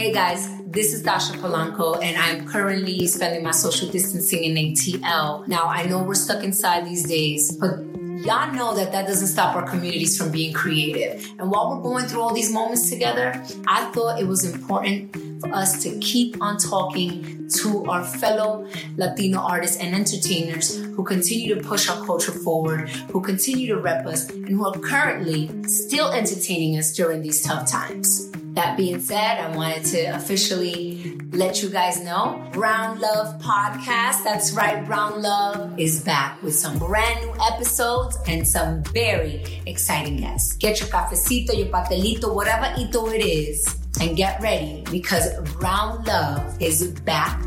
Hey guys, this is Dascha Polanco, and I'm currently spending my social distancing in ATL. Now, I know we're stuck inside these days, but y'all know that that doesn't stop our communities from being creative. And while we're going through all these moments together, I thought it was important for us to keep on talking to our fellow Latino artists and entertainers who continue to push our culture forward, who continue to rep us, and who are currently still entertaining us during these tough times. That being said, I wanted to officially let you guys know Brown Love Podcast. That's right, Brown Love is back with some brand new episodes and some very exciting guests. Get your cafecito, your pastelito, whatever ito it is, and get ready because Brown Love is back